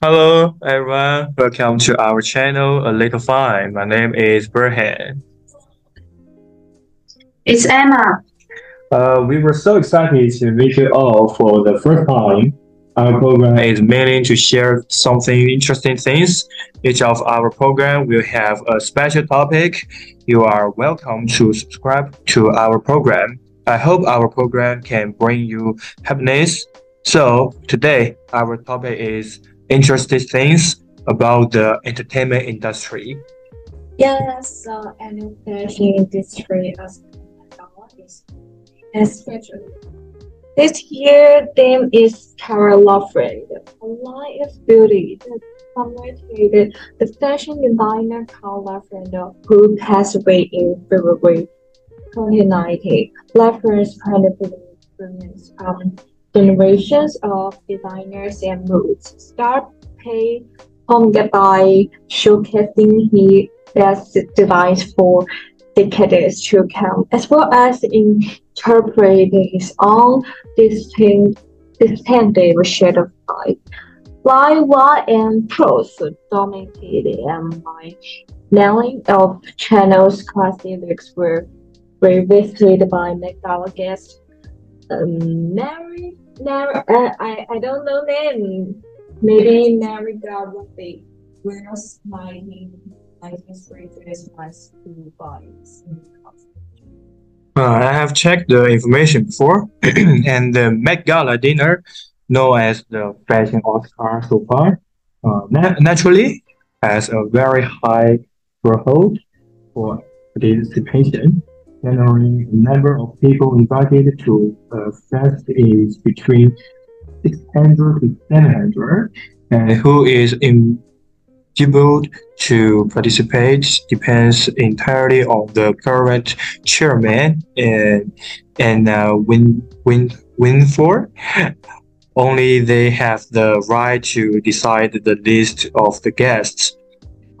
Hello, everyone. Welcome to our channel, A Little Fine. My name is Burhan. It's Emma. Uh, we were so excited to meet you all for the first time. Our program is mainly to share something interesting things. Each of our program will have a special topic. You are welcome to subscribe to our program. I hope our program can bring you happiness. So today, our topic is interesting things about the entertainment industry. Yes, uh, and fashion industry as is especially. This year theme is Lagerfeld, a line of beauty commemorated the fashion designer Karl Lagerfeld, who passed away in February 2019. Lagerfeld's credibility influence um, generations of designers and moods. Start pay home by showcasing his best designs for decades to come, as well as interpreting his own distinct, distinctive shade of light. Live and prose dominated and my nailing of Chanel's classics were revisited by Gala guest um, Mary, Mary uh, I, I don't know name. Maybe Mary God would be Buenos 1993 my school vibes. Uh, I have checked the information before, and the Met Gala dinner, known as the Fashion Oscar so far, uh, nat- naturally has a very high threshold for participation. Generally, the number of people invited to a fest is between 600 to 700, and who is eligible to participate depends entirely on the current chairman and and uh, win win win for. Only they have the right to decide the list of the guests.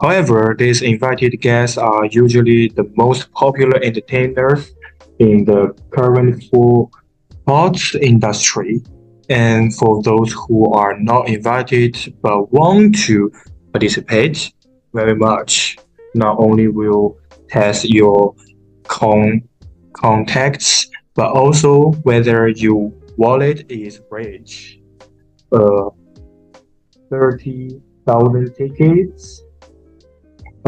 However, these invited guests are usually the most popular entertainers in the current sports industry. And for those who are not invited but want to participate very much, not only will test your con- contacts, but also whether your wallet is rich. Uh, 30,000 tickets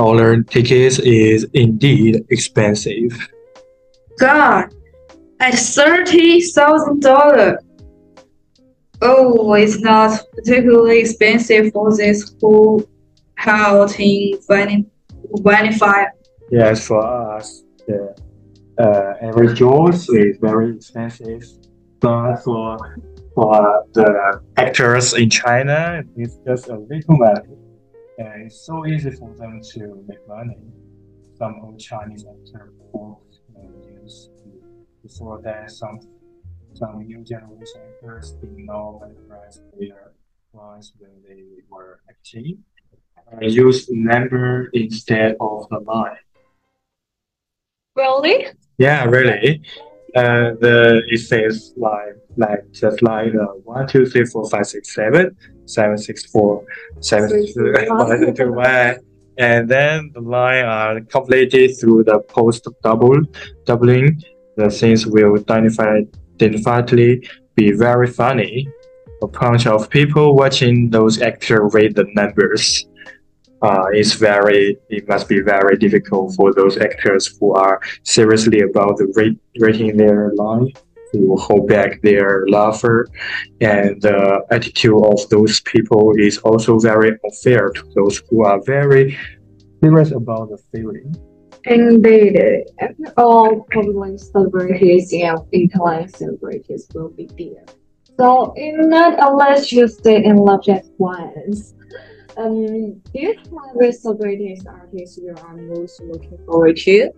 dollar tickets is indeed expensive. God, at thirty thousand dollars. Oh, it's not particularly expensive for this whole health in Vanify. Yes, for us, the uh, average Jaws is very expensive. But for for the actors in China, it's just a little money. It's so easy for them to make money. Some old Chinese actors work years before that. Some some new generation actors didn't know memorize their lines when they were acting. I use number instead of the line. Really? Yeah, really. Uh, the it says like like just like uh, one two three four five six seven seven six four seven six one. two one. And then the line are completed through the post double doubling. The things will definitely be very funny. A bunch of people watching those actors read the numbers. Uh, it's very it must be very difficult for those actors who are seriously about the rate, rating their line to hold back their laughter and the attitude of those people is also very unfair to those who are very serious about the feeling Indeed, all public celebrities and internet celebrities will be there. So, not unless you stay in love just once. Um, do you have celebrities artist you are most looking forward to?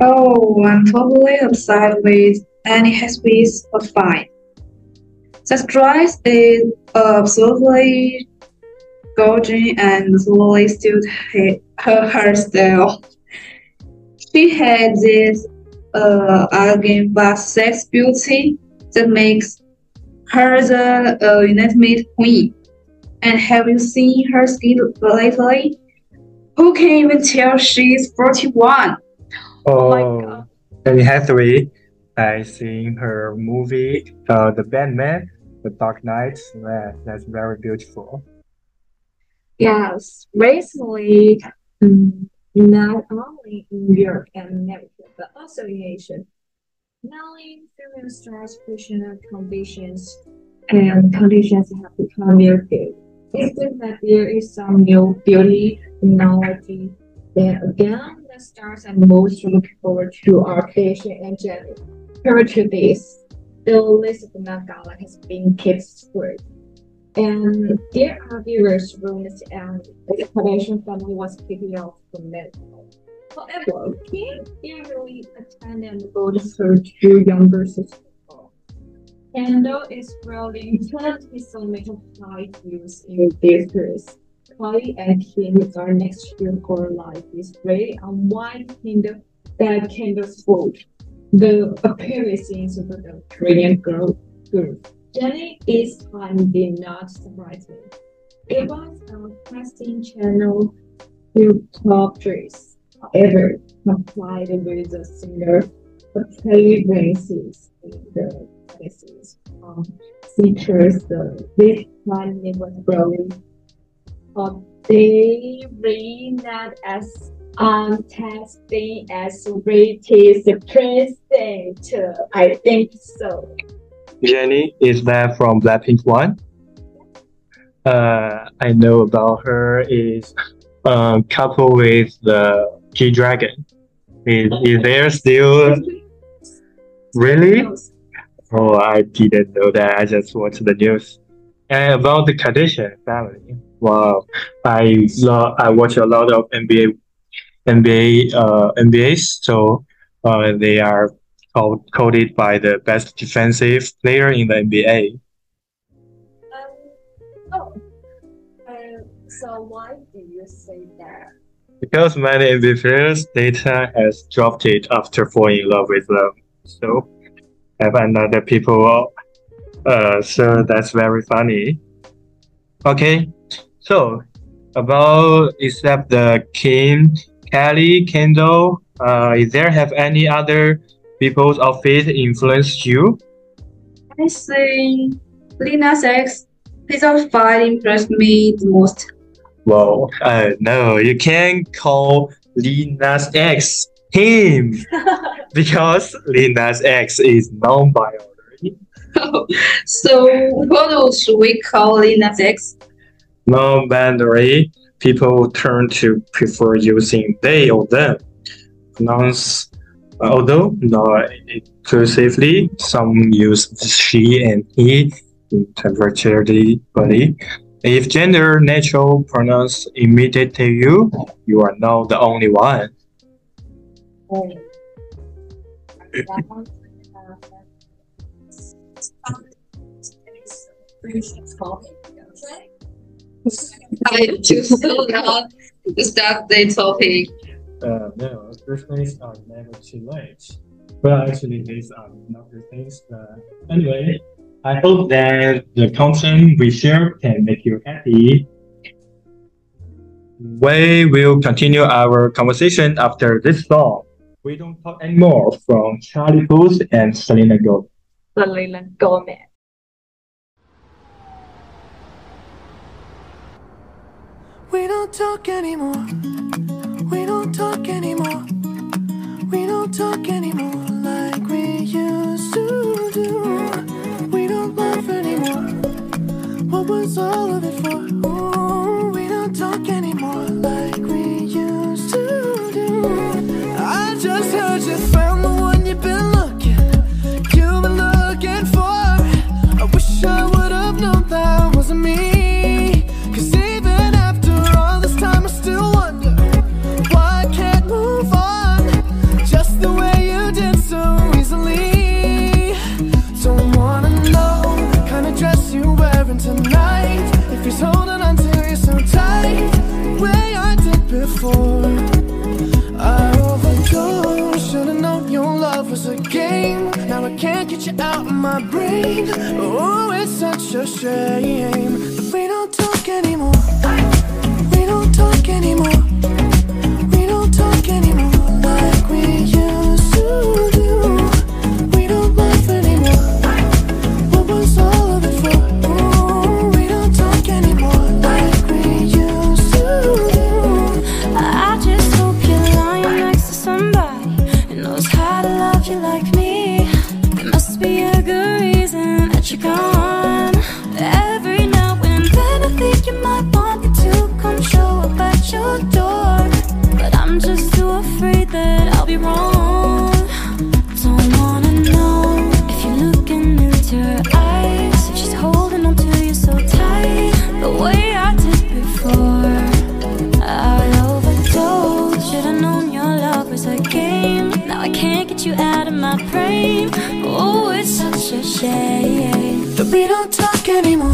Oh, I'm totally obsessed with Anne Hathaway of Fine. That dress is absolutely gorgeous and slowly suits her hairstyle. She has this uh, elegant but sex beauty that makes her the uh, Queen. And have you seen her skin lately? Who can even tell she's 41? Oh my Oh, God. Anne Hathaway. I seen her movie, uh, The Batman, The Dark Knight. Yeah, that's very beautiful. Yes, recently, mm, not only in Europe and America, but also in Asia, many female stars' personal conditions and conditions have become muted. It seems that there is some new beauty technology. Then again, the stars are most looking forward to our fashion and Jennie. Prior to this, the list of the Met Gala has been kept secret. And there are various rumors and the Kardashian family was kicking off the Met. However, Kim usually attend and vote her two younger sisters. Kendall is really currently submitting five views in this series. Kylie and Kim are next year for life is ready on why Kendall that Kendall's vote. The appearances of the Korean girl group. Jennie time did not surprise me. It was a casting channel to top dress. However, complied with the singer appearances in the places um, features the this one was growing. Uh, they read that as um testing as British president. I think so. Jennie, is that from Blackpink One? Uh, I know about her is um, couple with the G Dragon. Is, is there still really? Oh, I didn't know that. I just watched the news. And about the Kardashian family. Wow, I lo- I watch a lot of NBA NBA uh, NBAs. So uh, they are called, coded by the best defensive player in the NBA. Um, oh, uh, so why do you say that? Because many NBA players' data has dropped it after falling in love with them. So have another people. Uh, so that's very funny. Okay, so about except the Kim, Kelly, Kendall, uh, is there have any other people's outfit influenced you? I think Lina X, his outfit impressed me the most. Well, uh, no, you can't call Lil Nas X him because Lil Nas X is non-binary. so what should we call Lina X? Non-binary people turn to prefer using they or them. Pronouns, uh, although not exclusively, some use she and he interchangeably. If gender neutral pronouns imitate you, you are not the only one. Uh, I choose to start the topic. Uh, no, birthdays are never too late. Well, actually, these are not birthdays. But anyway, I hope that the content we share can make you happy. We will continue our conversation after this song. We don't talk anymore from Charlie Puth and Selena Gomez. Selena Gomez. We don't talk anymore. We don't talk anymore. We don't talk anymore like we used to do. We don't laugh anymore. What was all of it for? Ooh, we don't talk anymore like we used to do. I just heard you found the one you've been He's holding on to you so tight, way I did before. I overdosed. Should've known your love was a game. Now I can't get you out of my brain. Oh, it's such a shame that we don't talk anymore. Brain. Oh, it's such a shame that we don't talk anymore.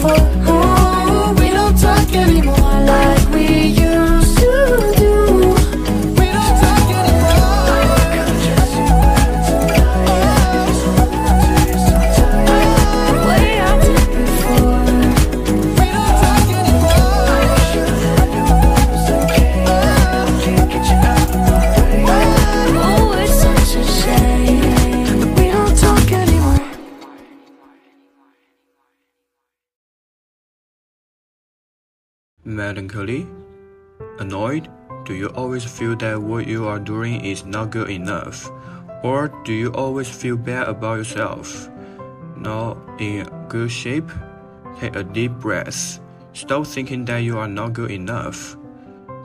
For? Oh, we don't talk anymore like Melancholy? Annoyed? Do you always feel that what you are doing is not good enough? Or do you always feel bad about yourself? Not in good shape? Take a deep breath. Stop thinking that you are not good enough.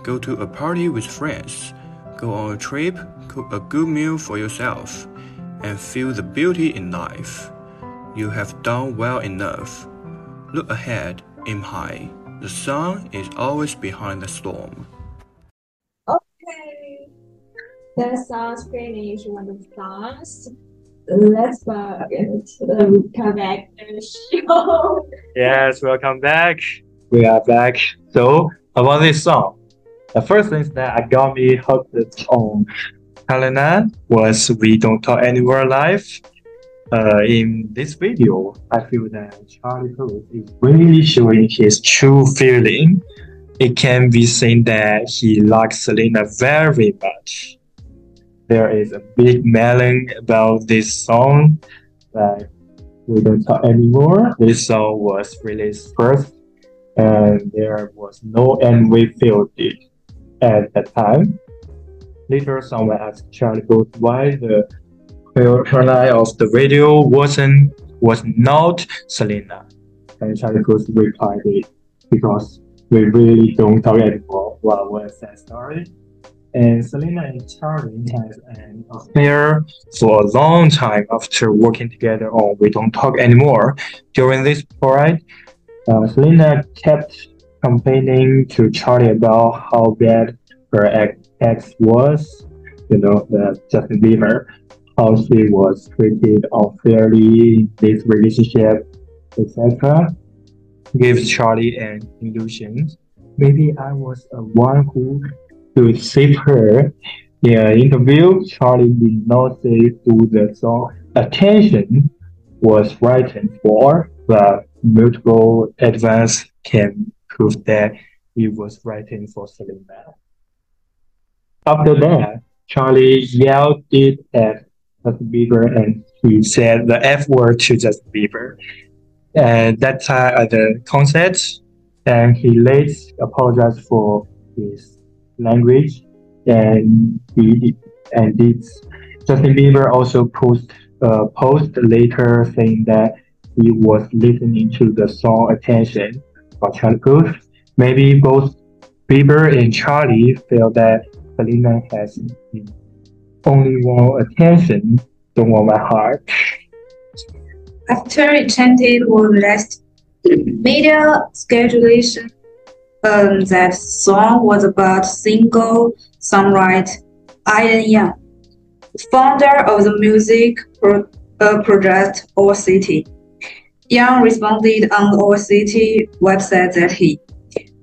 Go to a party with friends. Go on a trip, cook a good meal for yourself, and feel the beauty in life. You have done well enough. Look ahead, aim high. The sun is always behind the storm. Okay. That sounds finished when the songs. Let's uh, um, come back to the show. Yes, welcome back. We are back. So about this song, the first thing that I got me hooked on Helena was "We Don't Talk Anywhere" live. Uh, in this video, I feel that Charlie Puth is really showing his true feeling. It can be seen that he likes Selena very much. There is a big melon about this song. Like we don't talk anymore. This song was released first, and there was no MV field at that time. Later, someone asked Charlie Puth why the line of the video wasn't was not Selena, and Charlie Puth replied it because we really don't talk anymore. What a sad story. And Selena and Charlie had an affair for a long time after working together on We Don't Talk Anymore. During this period, uh, Selena kept complaining to Charlie about how bad her ex, ex was, you know, the Justin Bieber, how she was treated unfairly in this relationship, etc. Gives Charlie an illusion. Maybe I was the one who to save her. In an interview, Charlie did not say who the song Attention was written for, but multiple advance can prove that he was writing for Selena. After that, Charlie yelled it at Justin Bieber and he said the F word to Justin Bieber. And that time at the concert, and he later apologized for his language and he and did Justin Bieber also post uh, post later saying that he was listening to the song Attention by Charlie Puth. Maybe both Bieber and Charlie feel that Selena has only want attention, don't want my heart. After Enchanted was released, media speculation um, that song was about single songwriter Ian Young, founder of the music pro- uh, project Owl City. Young responded on the Owl City website that he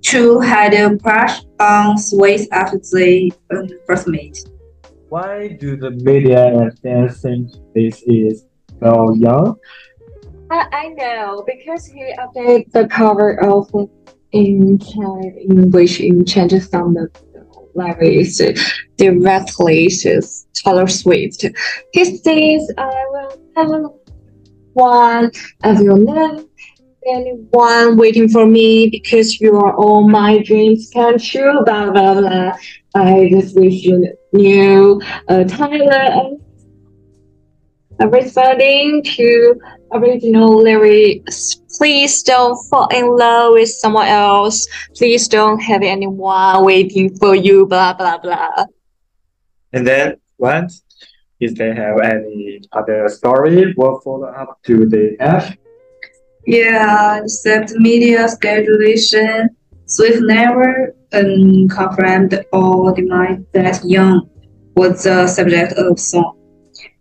too had a crush on Swiss after they um, first met. Why do the media and fans think this is so young? I, I know because he updated the cover of in Chinese English in changes some of the lyrics directly to Taylor Swift. He says, "I will have one of your love." Anyone waiting for me because you are all my dreams come true, blah blah blah. I just wish you knew uh, Tyler responding to original lyrics. Please don't fall in love with someone else. Please don't have anyone waiting for you. Blah blah blah. And then what? Is they have any other story or follow up to the F? Yeah, except media speculation, Swift never um, confirmed or denied that Young was the subject of song,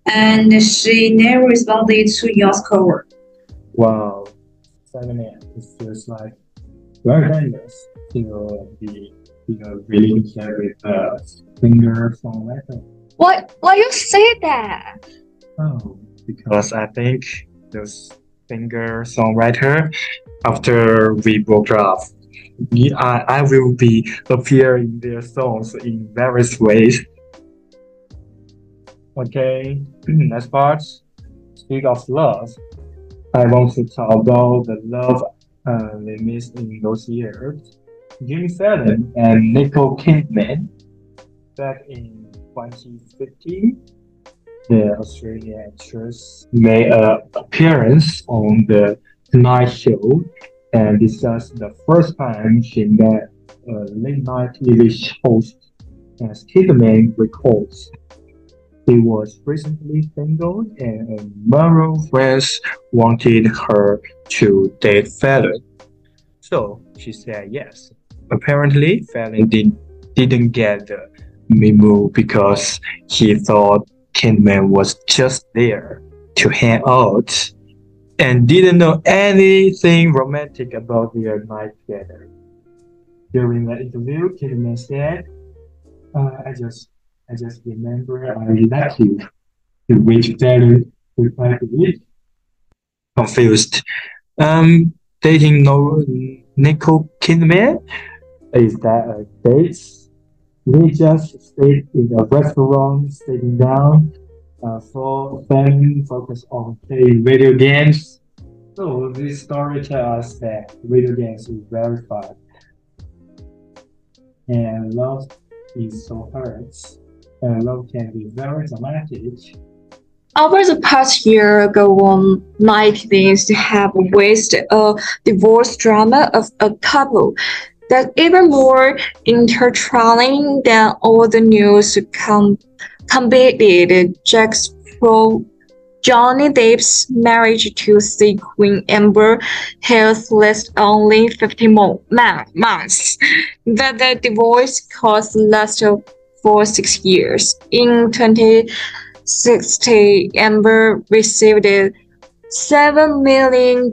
and she never responded to Young's cover. Wow, seven years. It feels like very dangerous to be you know relationship with a singer songwriter. Why why you say that? Oh, because I think those singer songwriter after we broke up, we, I, I will be appearing their songs in various ways. Okay, next part. Speak of love. I want to talk about the love uh, they missed in those years. Jimmy Fallon and Nicole Kidman back in 2015 the Australian actress made an appearance on the Tonight Show, and this was the first time she met a late night TV host as Kidman recalls. He was recently single, and a Monroe friends wanted her to date Fallon. So she said yes. Apparently, Fallon did, didn't get the memo because he thought Kidman was just there to hang out and didn't know anything romantic about their night together. During the interview, Kidman said, uh, "I just, I just remember I like you." To which Fallon replied it, confused. Um, dating no Nicole Kidman? Is that a date? We just stayed in a restaurant, sitting down, uh, for family focus on playing video games. So this story tells us that video games is very fun. And love is so hurts. And love can be very dramatic. Over the past year go on Night Things to have witnessed a divorce drama of a couple that's even more intertwining than all the news com- combated Jack Sparrow Johnny Depp's marriage to C Queen Amber has lasted only 15 more ma- months, but the divorce cost lasted for six years. In 2016, Amber received $7 million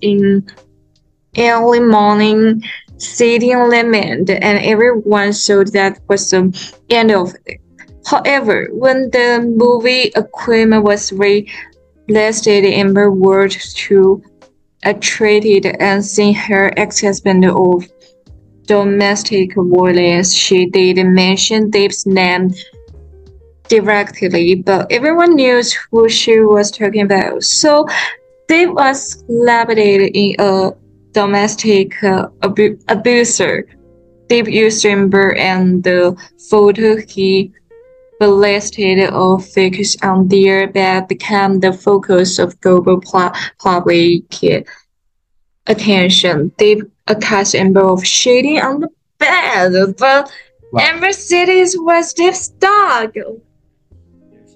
in early morning sitting limit, and everyone thought that was the end of it. However, when the movie Aquaman was released, Amber world to attracted and seen her ex-husband of domestic violence, she didn't mention Deep's name directly, but everyone knew who she was talking about. So Deep was labeled in a domestic uh, abu- abuser. Deep used Amber and the photo he ballisted or focused on there that became the focus of global pl- public attention. Deep accused Amber of cheating on the bed, but Wow. Amber said it was Deep's dog.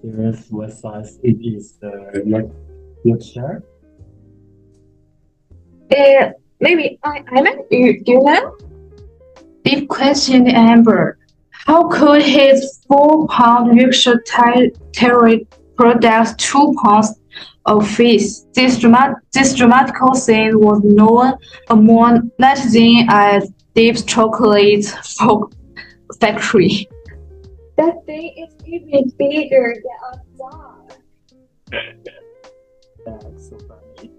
Here's what size it is the York- Yorkshire. Uh, maybe I, I mean, you, you know? Deep questioned Amber. How could his four pound Yorkshire Ter- Terrier produce two pounds of fish? This, dramat- this dramatical scene was known among netizens as Deep Chocolate Folk Factory. That thing is even bigger than a dog. That's so funny.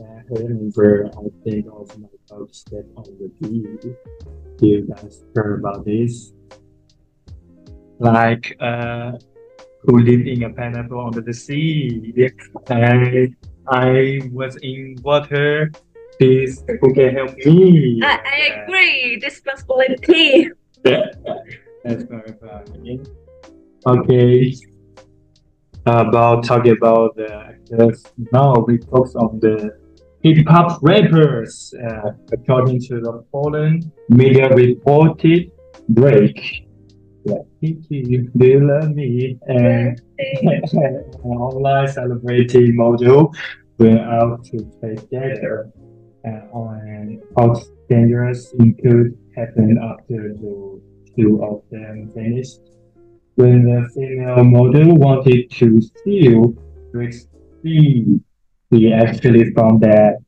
I remember I think of my dog step on the bee. Do you guys heard about this? Like uh who lived in a pineapple under the sea. I I was in water. Please who can help me? I, I agree. Responsibility. That's very funny. Okay. About talking about the actors, now we focus on the hip hop rappers. Uh, according to the foreign media reported, Drake, like Kiki, Do You Love Me, and an online celebrity model went out to play together. Uh, on how dangerous it could happen after the two of them finished. When the female model wanted to steal Drake's feed, he actually found that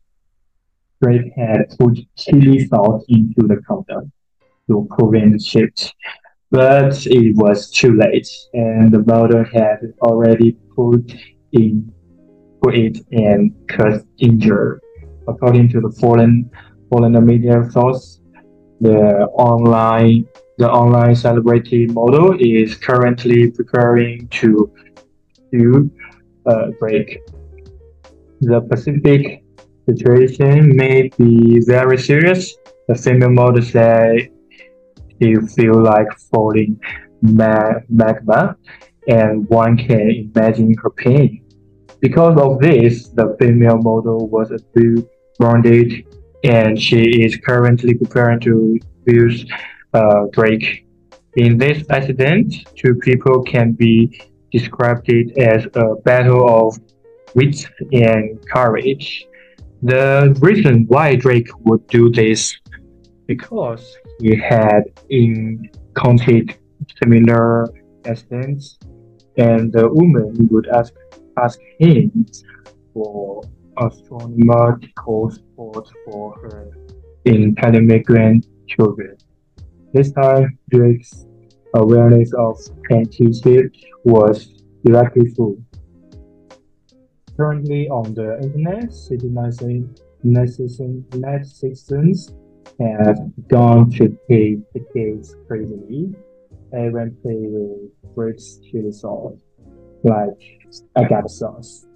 Drake had put chili salt into the condom to prevent shift. But it was too late, and the model had already put in put it and caused injury. According to the foreign foreign media source, the online the online celebrity model is currently preparing to sue uh, Drake. The Pacific situation may be very serious. The female model said she feel like falling ma- magma, and one can imagine her pain. Because of this, the female model was abused, wounded, and she is currently preparing to abuse uh, Drake. In this accident, two people can be described as a battle of wit and courage. The reason why Drake would do this because he had encountered similar accidents, and the woman would ask ask him for astronomical support for her impediment grandchildren. This time, Drake's awareness of anti-ship was directly full. Currently on the internet, citizen netizens have gone to take the case crazily when play with Drake's chili sauce, like agave sauce,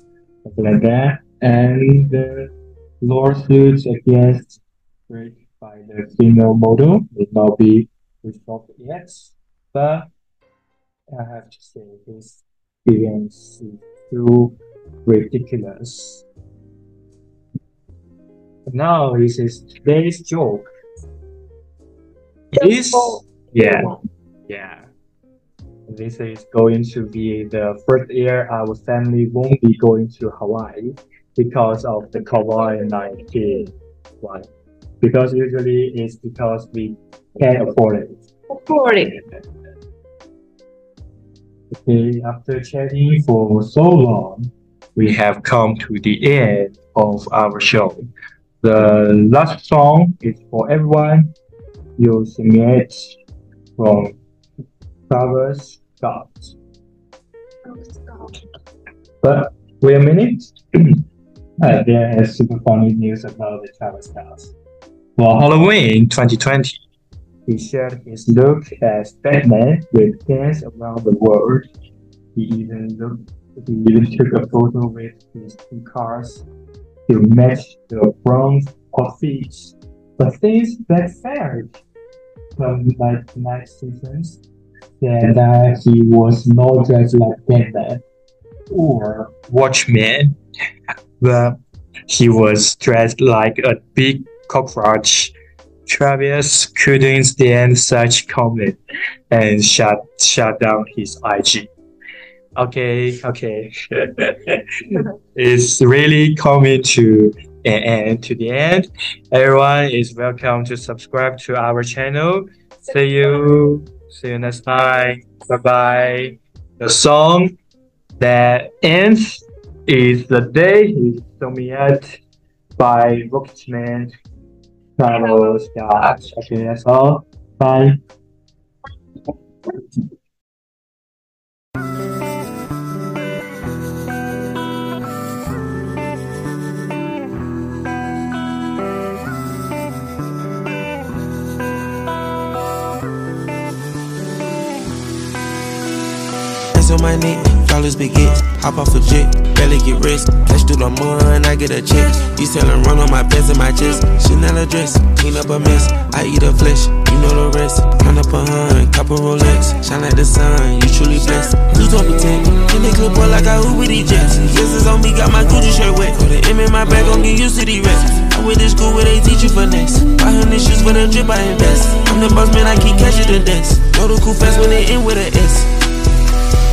something like that. And the lawsuits against Drake by the female model may not be resolved yet, but I have to say this experience too ridiculous. Now this is today's joke. This, yeah, yeah. This is going to be the first year our family won't be going to Hawaii because of the COVID nineteen. Why? Because usually it's because we can't afford it. Afford it. Okay, after chatting for so long, we have come to the end of our show. The last song is for everyone. You sing it from Travis Scott. But wait a minute. uh, there is super funny news about the Travis Scott. For Halloween 2020, he shared his look as Batman with fans around the world. He even looked, he even took a photo with his two cars to match the front outfits. But things backfired. From like night seasons, that uh, he was not dressed like Batman or Watchman, but he was dressed like a big cockroach. Travis couldn't stand such comment and shut shut down his IG. Okay, okay. it's really coming to an end to the end. Everyone is welcome to subscribe to our channel. See you. See you next time. Bye bye. The song that ends is the day is Somiat by Rocketman Travis Scott. Okay, that's all. Bye. On my neck, dollars big. Hop off a jet, barely get rest. Cash through the mud, I get a check. You selling run on my pants and my chest. Chanel a dress, clean up a mess. I eat a flesh, you know the rest. Count up a hun, couple Rolex. Shine like the sun, you truly blessed. You talk pretend, in the clip boy like I Uber these jets. It's on me, got my Gucci shirt wet. Put an M in my bag, gon' get used to these reps. I went to school where they teach you finesse. Buy hundred shoes for the drip, I invest. I'm the boss man, I keep cashing the desk. Know the cool fast when they end with a S.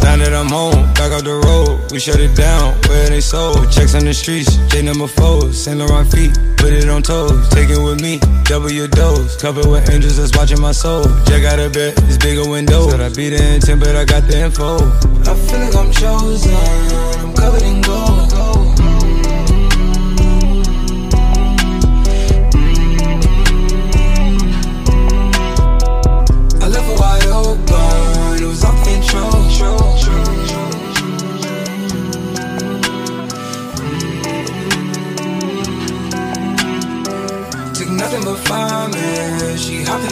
Now that I'm home, back up the road, we shut it down where they sold. Checks on the streets, J number four, Saint Laurent feet, put it on toes. Take it with me, double your dose. Covered with angels that's watching my soul. Jack out a bed, it's bigger window. Said I beat the intent, but I got the info. I feel like I'm chosen, I'm covered in gold.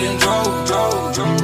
And drove, drove, drove.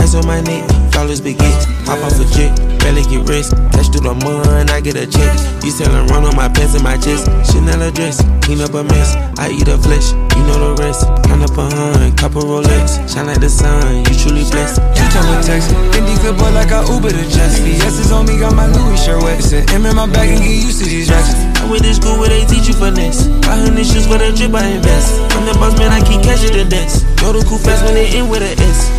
Ice on my neck, dollars big hits. Hop off a jet, barely get rest. Cash through the mud, I get a check. You selling run on my pants and my chest. Chanel a dress, clean up a mess. I eat a flesh, you know the rest. Count up a hun, couple Rolex. Shine like the sun, you truly blessed. Told me text Fendi good boy like I Uber to Jess VS is on me, got my Louis shirt wet It's an M in my bag and get used to these racks I went to school where they teach you finesse. Buy hundred shoes for the drip, I invest. I'm the boss man, I keep cashing the desk. Know the cool fast when they end with a S.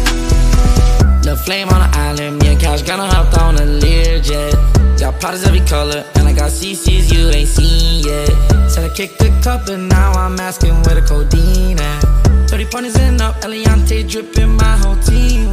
The flame on the island, me and Cash gonna hop on a Learjet. Got Pradas every color, and I got CCs you ain't seen yet. Said I kicked the cup, and now I'm asking where the codeine at. 30 partners and up, Eliantte dripping my whole team.